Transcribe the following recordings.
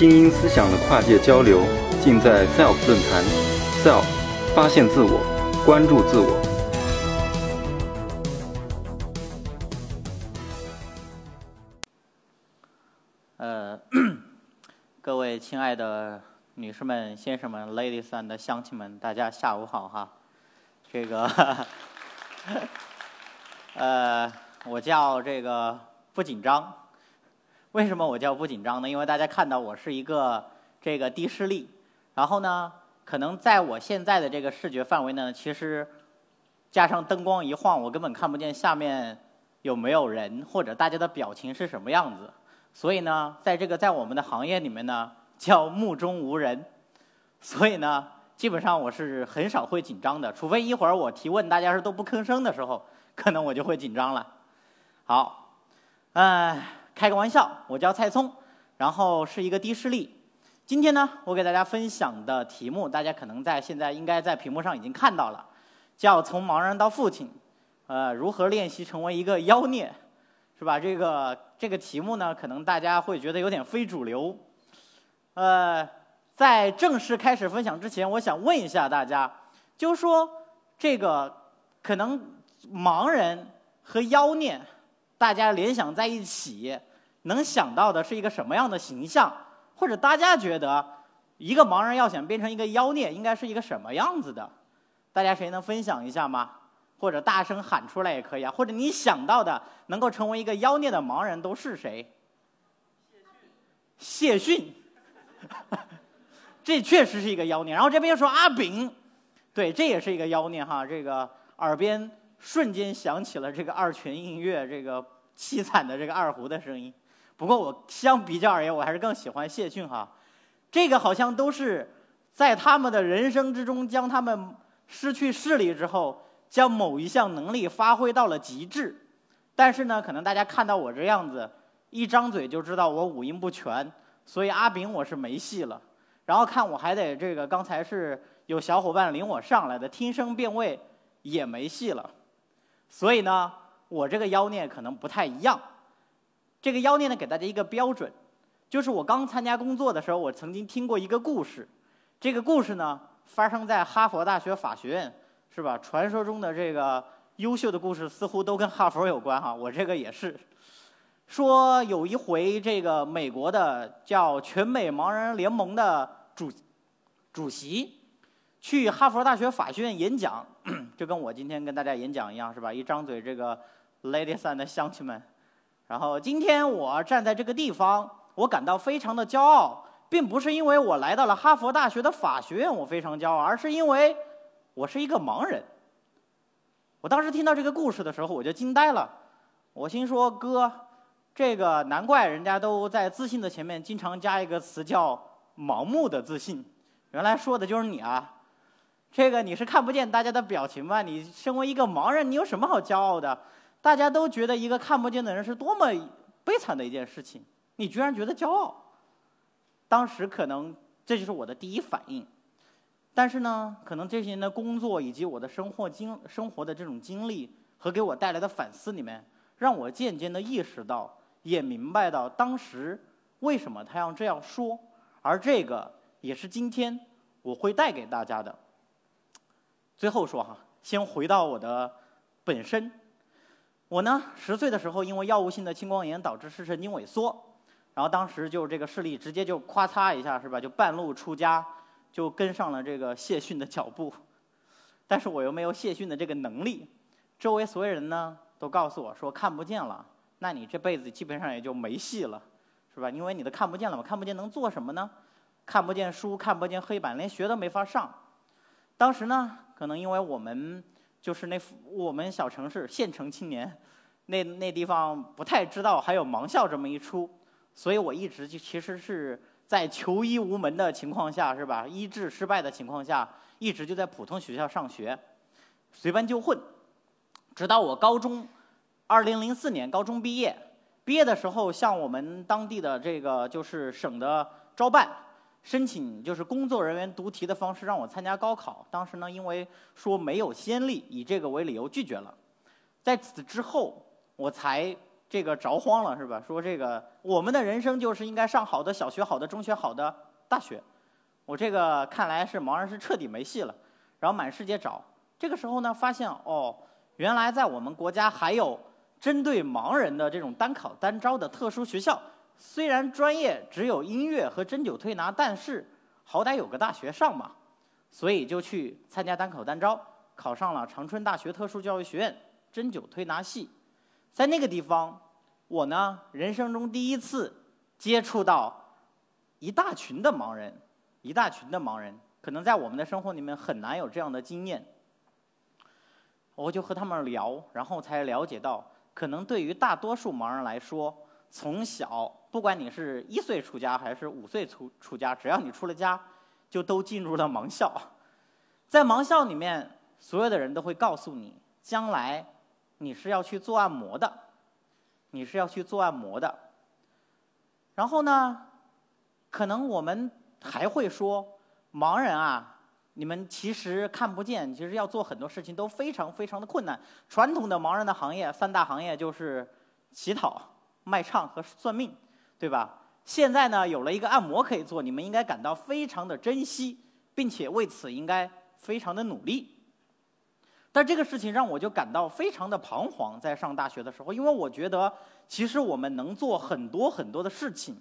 精英思想的跨界交流，尽在 SELF 论坛。SELF，发现自我，关注自我。呃，各位亲爱的女士们、先生们、ladies and 乡亲们，大家下午好哈。这个，呃，我叫这个不紧张。为什么我叫不紧张呢？因为大家看到我是一个这个低视力，然后呢，可能在我现在的这个视觉范围呢，其实加上灯光一晃，我根本看不见下面有没有人或者大家的表情是什么样子。所以呢，在这个在我们的行业里面呢，叫目中无人。所以呢，基本上我是很少会紧张的，除非一会儿我提问大家是都不吭声的时候，可能我就会紧张了。好，嗯。开个玩笑，我叫蔡聪，然后是一个低视力。今天呢，我给大家分享的题目，大家可能在现在应该在屏幕上已经看到了，叫“从盲人到父亲”，呃，如何练习成为一个妖孽，是吧？这个这个题目呢，可能大家会觉得有点非主流。呃，在正式开始分享之前，我想问一下大家，就说这个可能盲人和妖孽，大家联想在一起。能想到的是一个什么样的形象，或者大家觉得一个盲人要想变成一个妖孽，应该是一个什么样子的？大家谁能分享一下吗？或者大声喊出来也可以啊。或者你想到的能够成为一个妖孽的盲人都是谁？谢逊，谢逊 这确实是一个妖孽。然后这边又说阿炳，对，这也是一个妖孽哈。这个耳边瞬间响起了这个二泉映月这个凄惨的这个二胡的声音。不过我相比较而言，我还是更喜欢谢逊哈。这个好像都是在他们的人生之中，将他们失去视力之后，将某一项能力发挥到了极致。但是呢，可能大家看到我这样子，一张嘴就知道我五音不全，所以阿炳我是没戏了。然后看我还得这个，刚才是有小伙伴领我上来的，听声辨位也没戏了。所以呢，我这个妖孽可能不太一样。这个妖孽呢，给大家一个标准，就是我刚参加工作的时候，我曾经听过一个故事。这个故事呢，发生在哈佛大学法学院，是吧？传说中的这个优秀的故事，似乎都跟哈佛有关哈。我这个也是。说有一回，这个美国的叫全美盲人联盟的主主席，去哈佛大学法学院演讲，就跟我今天跟大家演讲一样，是吧？一张嘴，这个 ladies and 乡亲们。然后今天我站在这个地方，我感到非常的骄傲，并不是因为我来到了哈佛大学的法学院，我非常骄傲，而是因为我是一个盲人。我当时听到这个故事的时候，我就惊呆了。我心说：“哥，这个难怪人家都在自信的前面经常加一个词叫盲目的自信，原来说的就是你啊！这个你是看不见大家的表情吗？你身为一个盲人，你有什么好骄傲的？”大家都觉得一个看不见的人是多么悲惨的一件事情，你居然觉得骄傲。当时可能这就是我的第一反应，但是呢，可能这些年的工作以及我的生活经生活的这种经历和给我带来的反思里面，让我渐渐的意识到，也明白到当时为什么他要这样说，而这个也是今天我会带给大家的。最后说哈，先回到我的本身。我呢，十岁的时候因为药物性的青光眼导致视神经萎缩，然后当时就这个视力直接就咔嚓一下是吧？就半路出家，就跟上了这个谢逊的脚步。但是我又没有谢逊的这个能力，周围所有人呢都告诉我说看不见了，那你这辈子基本上也就没戏了，是吧？因为你都看不见了嘛，看不见能做什么呢？看不见书，看不见黑板，连学都没法上。当时呢，可能因为我们。就是那我们小城市县城青年，那那地方不太知道还有盲校这么一出，所以我一直就其实是在求医无门的情况下，是吧？医治失败的情况下，一直就在普通学校上学，随班就混，直到我高中，二零零四年高中毕业，毕业的时候向我们当地的这个就是省的招办。申请就是工作人员读题的方式让我参加高考，当时呢因为说没有先例，以这个为理由拒绝了。在此之后，我才这个着慌了，是吧？说这个我们的人生就是应该上好的小学、好的中学、好的大学。我这个看来是盲人是彻底没戏了，然后满世界找。这个时候呢，发现哦，原来在我们国家还有针对盲人的这种单考单招的特殊学校。虽然专业只有音乐和针灸推拿，但是好歹有个大学上嘛，所以就去参加单考单招，考上了长春大学特殊教育学院针灸推拿系。在那个地方，我呢人生中第一次接触到一大群的盲人，一大群的盲人，可能在我们的生活里面很难有这样的经验。我就和他们聊，然后才了解到，可能对于大多数盲人来说，从小不管你是一岁出家还是五岁出出家，只要你出了家，就都进入了盲校。在盲校里面，所有的人都会告诉你，将来。你是要去做按摩的，你是要去做按摩的。然后呢，可能我们还会说，盲人啊，你们其实看不见，其实要做很多事情都非常非常的困难。传统的盲人的行业，三大行业就是乞讨、卖唱和算命，对吧？现在呢，有了一个按摩可以做，你们应该感到非常的珍惜，并且为此应该非常的努力。但这个事情让我就感到非常的彷徨，在上大学的时候，因为我觉得其实我们能做很多很多的事情，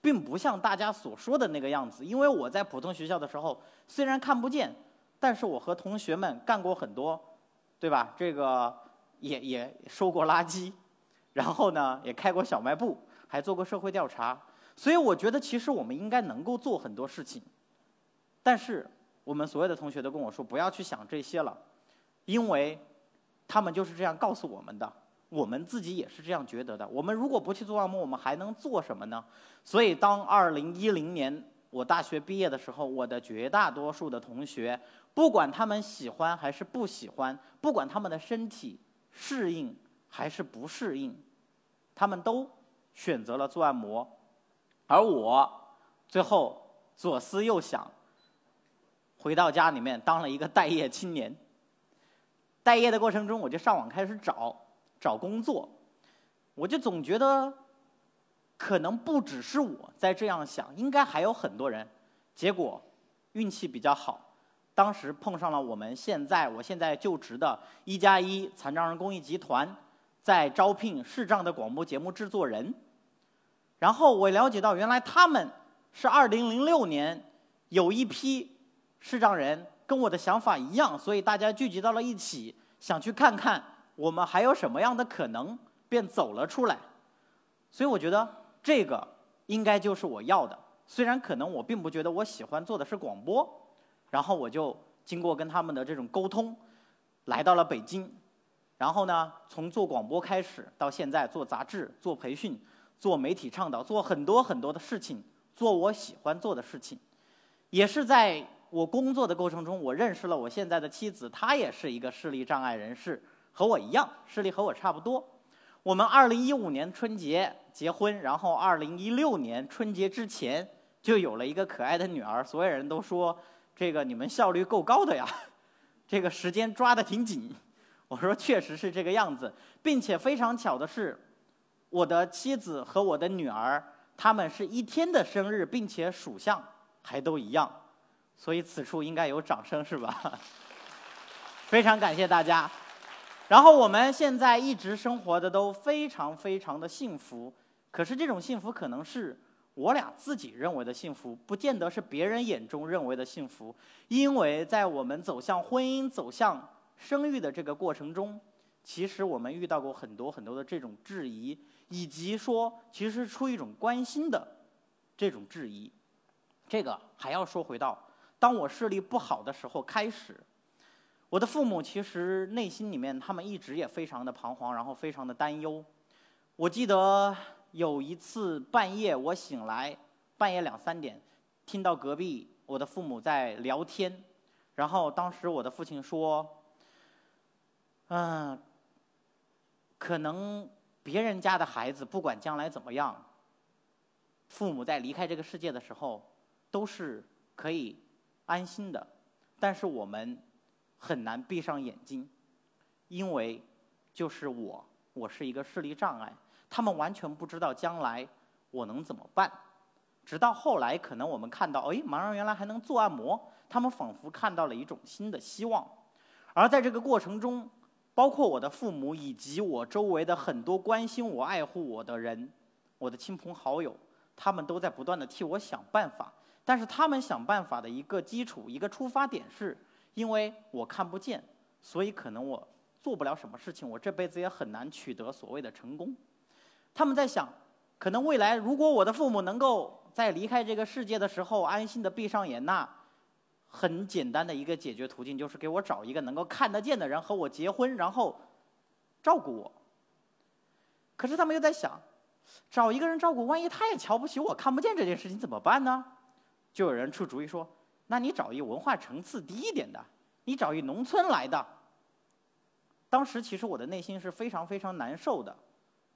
并不像大家所说的那个样子。因为我在普通学校的时候，虽然看不见，但是我和同学们干过很多，对吧？这个也也收过垃圾，然后呢也开过小卖部，还做过社会调查。所以我觉得其实我们应该能够做很多事情，但是我们所有的同学都跟我说不要去想这些了。因为，他们就是这样告诉我们的，我们自己也是这样觉得的。我们如果不去做按摩，我们还能做什么呢？所以，当二零一零年我大学毕业的时候，我的绝大多数的同学，不管他们喜欢还是不喜欢，不管他们的身体适应还是不适应，他们都选择了做按摩。而我最后左思右想，回到家里面当了一个待业青年。待业的过程中，我就上网开始找找工作，我就总觉得可能不只是我在这样想，应该还有很多人。结果运气比较好，当时碰上了我们现在我现在就职的一加一残障人公益集团在招聘视障的广播节目制作人，然后我了解到原来他们是二零零六年有一批视障人。跟我的想法一样，所以大家聚集到了一起，想去看看我们还有什么样的可能，便走了出来。所以我觉得这个应该就是我要的。虽然可能我并不觉得我喜欢做的是广播，然后我就经过跟他们的这种沟通，来到了北京。然后呢，从做广播开始，到现在做杂志、做培训、做媒体倡导，做很多很多的事情，做我喜欢做的事情，也是在。我工作的过程中，我认识了我现在的妻子，她也是一个视力障碍人士，和我一样，视力和我差不多。我们二零一五年春节结婚，然后二零一六年春节之前就有了一个可爱的女儿。所有人都说这个你们效率够高的呀，这个时间抓得挺紧。我说确实是这个样子，并且非常巧的是，我的妻子和我的女儿他们是一天的生日，并且属相还都一样。所以此处应该有掌声，是吧？非常感谢大家。然后我们现在一直生活的都非常非常的幸福，可是这种幸福可能是我俩自己认为的幸福，不见得是别人眼中认为的幸福。因为在我们走向婚姻、走向生育的这个过程中，其实我们遇到过很多很多的这种质疑，以及说其实出一种关心的这种质疑。这个还要说回到。当我视力不好的时候开始，我的父母其实内心里面他们一直也非常的彷徨，然后非常的担忧。我记得有一次半夜我醒来，半夜两三点，听到隔壁我的父母在聊天，然后当时我的父亲说：“嗯，可能别人家的孩子不管将来怎么样，父母在离开这个世界的时候都是可以。”安心的，但是我们很难闭上眼睛，因为就是我，我是一个视力障碍。他们完全不知道将来我能怎么办。直到后来，可能我们看到，哎，盲人原来还能做按摩，他们仿佛看到了一种新的希望。而在这个过程中，包括我的父母以及我周围的很多关心我、爱护我的人，我的亲朋好友，他们都在不断的替我想办法。但是他们想办法的一个基础、一个出发点是，因为我看不见，所以可能我做不了什么事情，我这辈子也很难取得所谓的成功。他们在想，可能未来如果我的父母能够在离开这个世界的时候安心的闭上眼，那很简单的一个解决途径就是给我找一个能够看得见的人和我结婚，然后照顾我。可是他们又在想，找一个人照顾，万一他也瞧不起我看不见这件事情怎么办呢？就有人出主意说：“那你找一文化层次低一点的，你找一农村来的。”当时其实我的内心是非常非常难受的，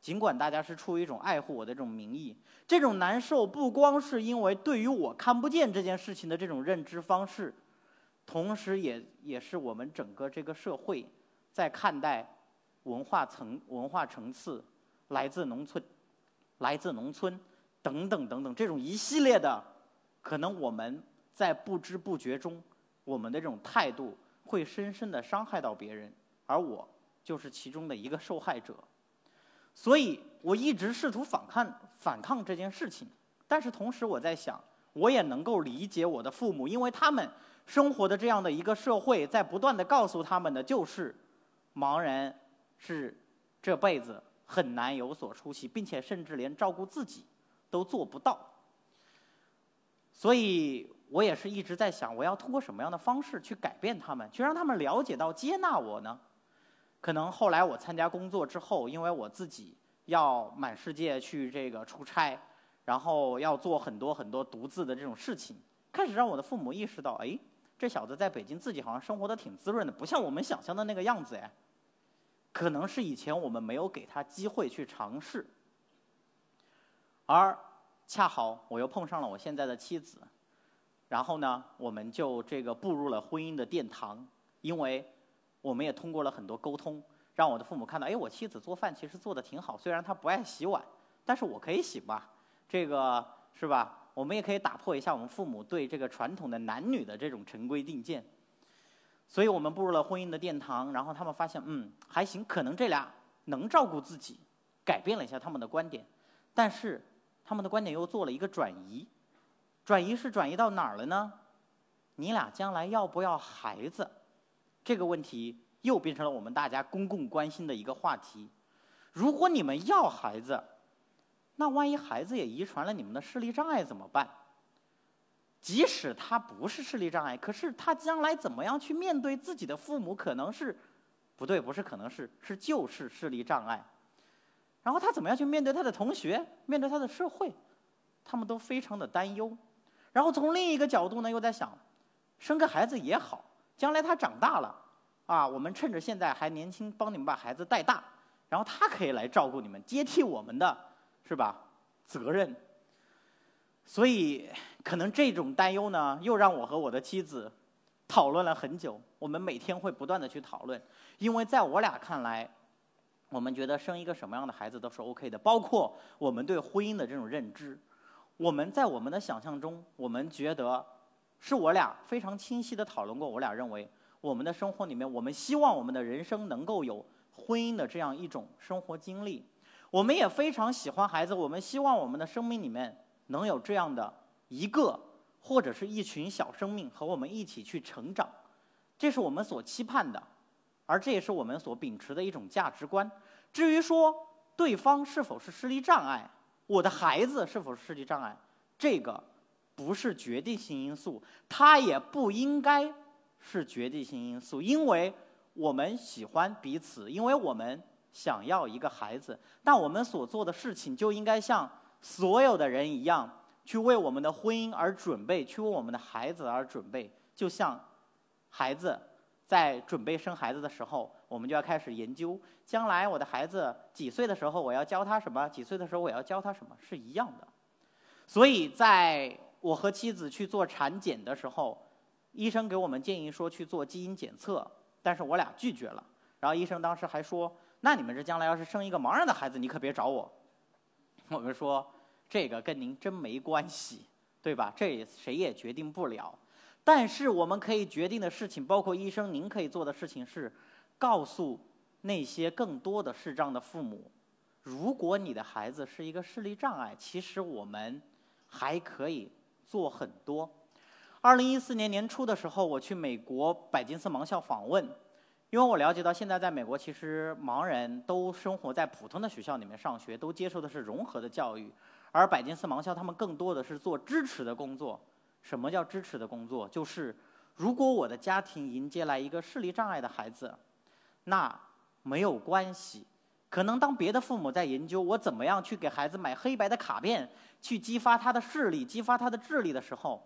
尽管大家是出于一种爱护我的这种名义，这种难受不光是因为对于我看不见这件事情的这种认知方式，同时也也是我们整个这个社会在看待文化层文化层次来自农村、来自农村等等等等这种一系列的。可能我们在不知不觉中，我们的这种态度会深深的伤害到别人，而我就是其中的一个受害者。所以我一直试图反抗反抗这件事情，但是同时我在想，我也能够理解我的父母，因为他们生活的这样的一个社会，在不断的告诉他们的就是，盲人是这辈子很难有所出息，并且甚至连照顾自己都做不到。所以我也是一直在想，我要通过什么样的方式去改变他们，去让他们了解到、接纳我呢？可能后来我参加工作之后，因为我自己要满世界去这个出差，然后要做很多很多独自的这种事情，开始让我的父母意识到，哎，这小子在北京自己好像生活的挺滋润的，不像我们想象的那个样子哎。可能是以前我们没有给他机会去尝试，而。恰好我又碰上了我现在的妻子，然后呢，我们就这个步入了婚姻的殿堂。因为我们也通过了很多沟通，让我的父母看到，哎，我妻子做饭其实做的挺好。虽然她不爱洗碗，但是我可以洗吧？这个是吧？我们也可以打破一下我们父母对这个传统的男女的这种陈规定见。所以我们步入了婚姻的殿堂，然后他们发现，嗯，还行，可能这俩能照顾自己，改变了一下他们的观点，但是。他们的观点又做了一个转移，转移是转移到哪儿了呢？你俩将来要不要孩子？这个问题又变成了我们大家公共关心的一个话题。如果你们要孩子，那万一孩子也遗传了你们的视力障碍怎么办？即使他不是视力障碍，可是他将来怎么样去面对自己的父母？可能是不对，不是可能是是就是视力障碍。然后他怎么样去面对他的同学，面对他的社会，他们都非常的担忧。然后从另一个角度呢，又在想，生个孩子也好，将来他长大了，啊，我们趁着现在还年轻，帮你们把孩子带大，然后他可以来照顾你们，接替我们的，是吧？责任。所以可能这种担忧呢，又让我和我的妻子讨论了很久。我们每天会不断的去讨论，因为在我俩看来。我们觉得生一个什么样的孩子都是 OK 的，包括我们对婚姻的这种认知。我们在我们的想象中，我们觉得是我俩非常清晰的讨论过。我俩认为，我们的生活里面，我们希望我们的人生能够有婚姻的这样一种生活经历。我们也非常喜欢孩子，我们希望我们的生命里面能有这样的一个或者是一群小生命和我们一起去成长，这是我们所期盼的。而这也是我们所秉持的一种价值观。至于说对方是否是视力障碍，我的孩子是否是视力障碍，这个不是决定性因素，它也不应该是决定性因素。因为我们喜欢彼此，因为我们想要一个孩子，那我们所做的事情就应该像所有的人一样，去为我们的婚姻而准备，去为我们的孩子而准备，就像孩子。在准备生孩子的时候，我们就要开始研究，将来我的孩子几岁的时候，我要教他什么？几岁的时候我要教他什么？是一样的。所以，在我和妻子去做产检的时候，医生给我们建议说去做基因检测，但是我俩拒绝了。然后医生当时还说，那你们这将来要是生一个盲人的孩子，你可别找我。我们说这个跟您真没关系，对吧？这谁也决定不了。但是我们可以决定的事情，包括医生您可以做的事情是，告诉那些更多的视障的父母，如果你的孩子是一个视力障碍，其实我们还可以做很多。二零一四年年初的时候，我去美国百金斯盲校访问，因为我了解到现在在美国，其实盲人都生活在普通的学校里面上学，都接受的是融合的教育，而百金斯盲校他们更多的是做支持的工作。什么叫支持的工作？就是如果我的家庭迎接来一个视力障碍的孩子，那没有关系。可能当别的父母在研究我怎么样去给孩子买黑白的卡片，去激发他的视力、激发他的智力的时候，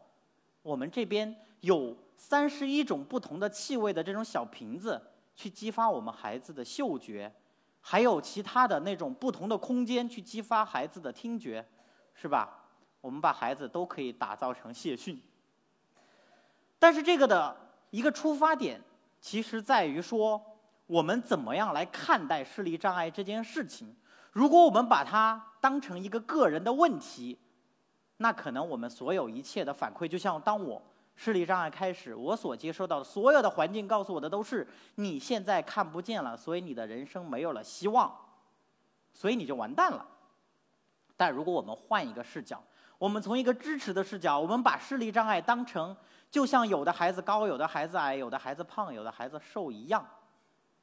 我们这边有三十一种不同的气味的这种小瓶子，去激发我们孩子的嗅觉，还有其他的那种不同的空间去激发孩子的听觉，是吧？我们把孩子都可以打造成谢逊，但是这个的一个出发点，其实在于说，我们怎么样来看待视力障碍这件事情。如果我们把它当成一个个人的问题，那可能我们所有一切的反馈，就像当我视力障碍开始，我所接收到的所有的环境告诉我的都是：你现在看不见了，所以你的人生没有了希望，所以你就完蛋了。但如果我们换一个视角，我们从一个支持的视角，我们把视力障碍当成就像有的孩子高，有的孩子矮，有的孩子胖，有的孩子瘦一样，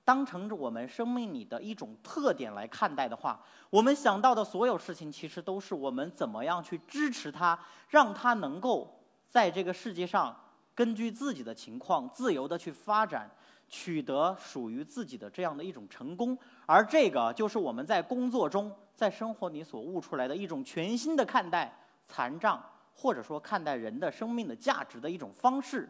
当成我们生命里的一种特点来看待的话，我们想到的所有事情，其实都是我们怎么样去支持他，让他能够在这个世界上根据自己的情况自由的去发展，取得属于自己的这样的一种成功。而这个就是我们在工作中、在生活里所悟出来的一种全新的看待。残障，或者说看待人的生命的价值的一种方式，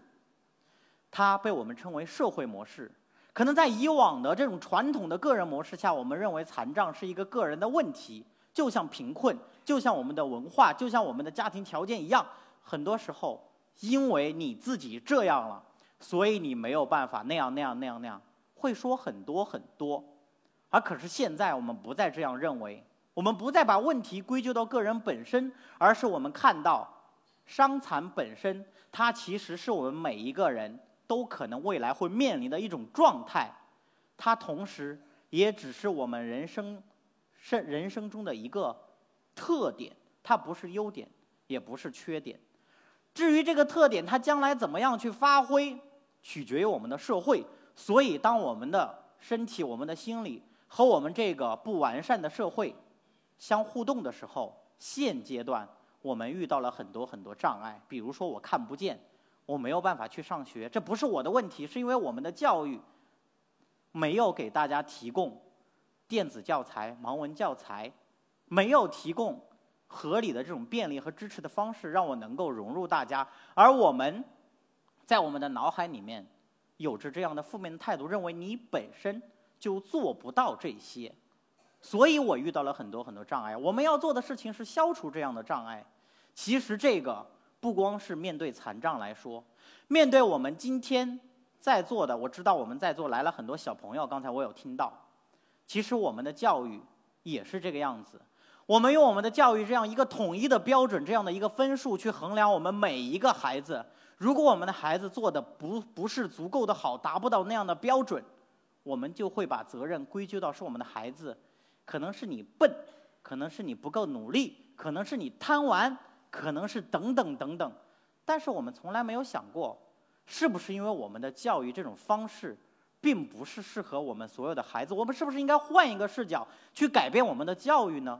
它被我们称为社会模式。可能在以往的这种传统的个人模式下，我们认为残障是一个个人的问题，就像贫困，就像我们的文化，就像我们的家庭条件一样。很多时候，因为你自己这样了，所以你没有办法那样那样那样那样，会说很多很多。而可是现在，我们不再这样认为。我们不再把问题归咎到个人本身，而是我们看到伤残本身，它其实是我们每一个人都可能未来会面临的一种状态。它同时也只是我们人生生人生中的一个特点，它不是优点，也不是缺点。至于这个特点，它将来怎么样去发挥，取决于我们的社会。所以，当我们的身体、我们的心理和我们这个不完善的社会。相互动的时候，现阶段我们遇到了很多很多障碍，比如说我看不见，我没有办法去上学，这不是我的问题，是因为我们的教育没有给大家提供电子教材、盲文教材，没有提供合理的这种便利和支持的方式，让我能够融入大家，而我们在我们的脑海里面有着这样的负面的态度，认为你本身就做不到这些。所以我遇到了很多很多障碍。我们要做的事情是消除这样的障碍。其实这个不光是面对残障来说，面对我们今天在座的，我知道我们在座来了很多小朋友。刚才我有听到，其实我们的教育也是这个样子。我们用我们的教育这样一个统一的标准，这样的一个分数去衡量我们每一个孩子。如果我们的孩子做的不不是足够的好，达不到那样的标准，我们就会把责任归咎到是我们的孩子。可能是你笨，可能是你不够努力，可能是你贪玩，可能是等等等等。但是我们从来没有想过，是不是因为我们的教育这种方式，并不是适合我们所有的孩子？我们是不是应该换一个视角去改变我们的教育呢？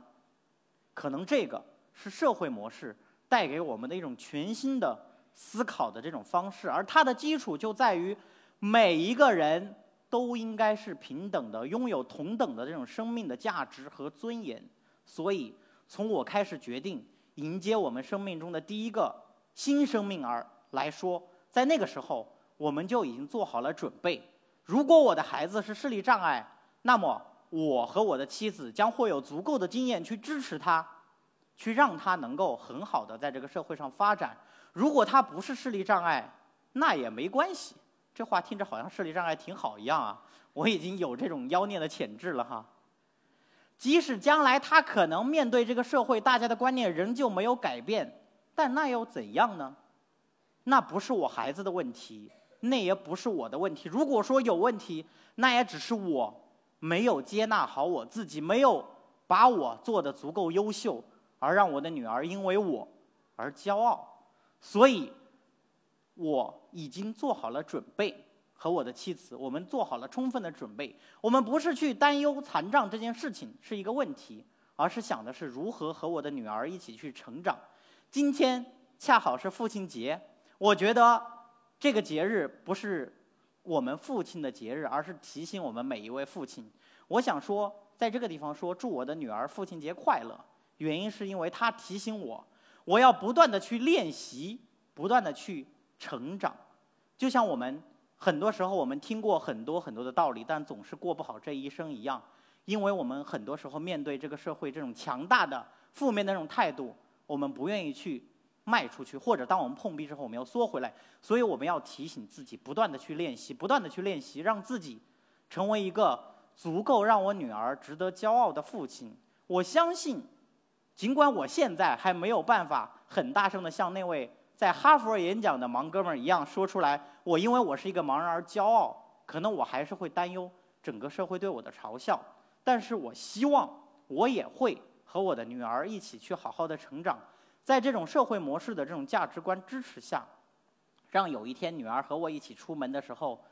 可能这个是社会模式带给我们的一种全新的思考的这种方式，而它的基础就在于每一个人。都应该是平等的，拥有同等的这种生命的价值和尊严。所以，从我开始决定迎接我们生命中的第一个新生命儿来说，在那个时候，我们就已经做好了准备。如果我的孩子是视力障碍，那么我和我的妻子将会有足够的经验去支持他，去让他能够很好的在这个社会上发展。如果他不是视力障碍，那也没关系。这话听着好像视力障碍挺好一样啊！我已经有这种妖孽的潜质了哈。即使将来他可能面对这个社会，大家的观念仍旧没有改变，但那又怎样呢？那不是我孩子的问题，那也不是我的问题。如果说有问题，那也只是我没有接纳好我自己，没有把我做的足够优秀，而让我的女儿因为我而骄傲。所以，我已经做好了准备。和我的妻子，我们做好了充分的准备。我们不是去担忧残障这件事情是一个问题，而是想的是如何和我的女儿一起去成长。今天恰好是父亲节，我觉得这个节日不是我们父亲的节日，而是提醒我们每一位父亲。我想说，在这个地方说祝我的女儿父亲节快乐，原因是因为她提醒我，我要不断的去练习，不断的去成长，就像我们。很多时候，我们听过很多很多的道理，但总是过不好这一生一样，因为我们很多时候面对这个社会这种强大的负面的那种态度，我们不愿意去迈出去，或者当我们碰壁之后，我们要缩回来。所以我们要提醒自己，不断的去练习，不断的去练习，让自己成为一个足够让我女儿值得骄傲的父亲。我相信，尽管我现在还没有办法很大声的向那位。在哈佛演讲的盲哥们儿一样说出来，我因为我是一个盲人而骄傲，可能我还是会担忧整个社会对我的嘲笑，但是我希望我也会和我的女儿一起去好好的成长，在这种社会模式的这种价值观支持下，让有一天女儿和我一起出门的时候，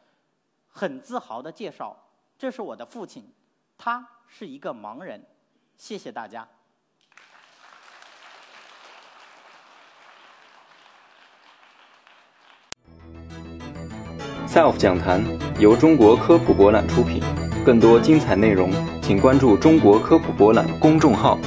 很自豪的介绍，这是我的父亲，他是一个盲人，谢谢大家。SELF 讲坛由中国科普博览出品，更多精彩内容，请关注中国科普博览公众号。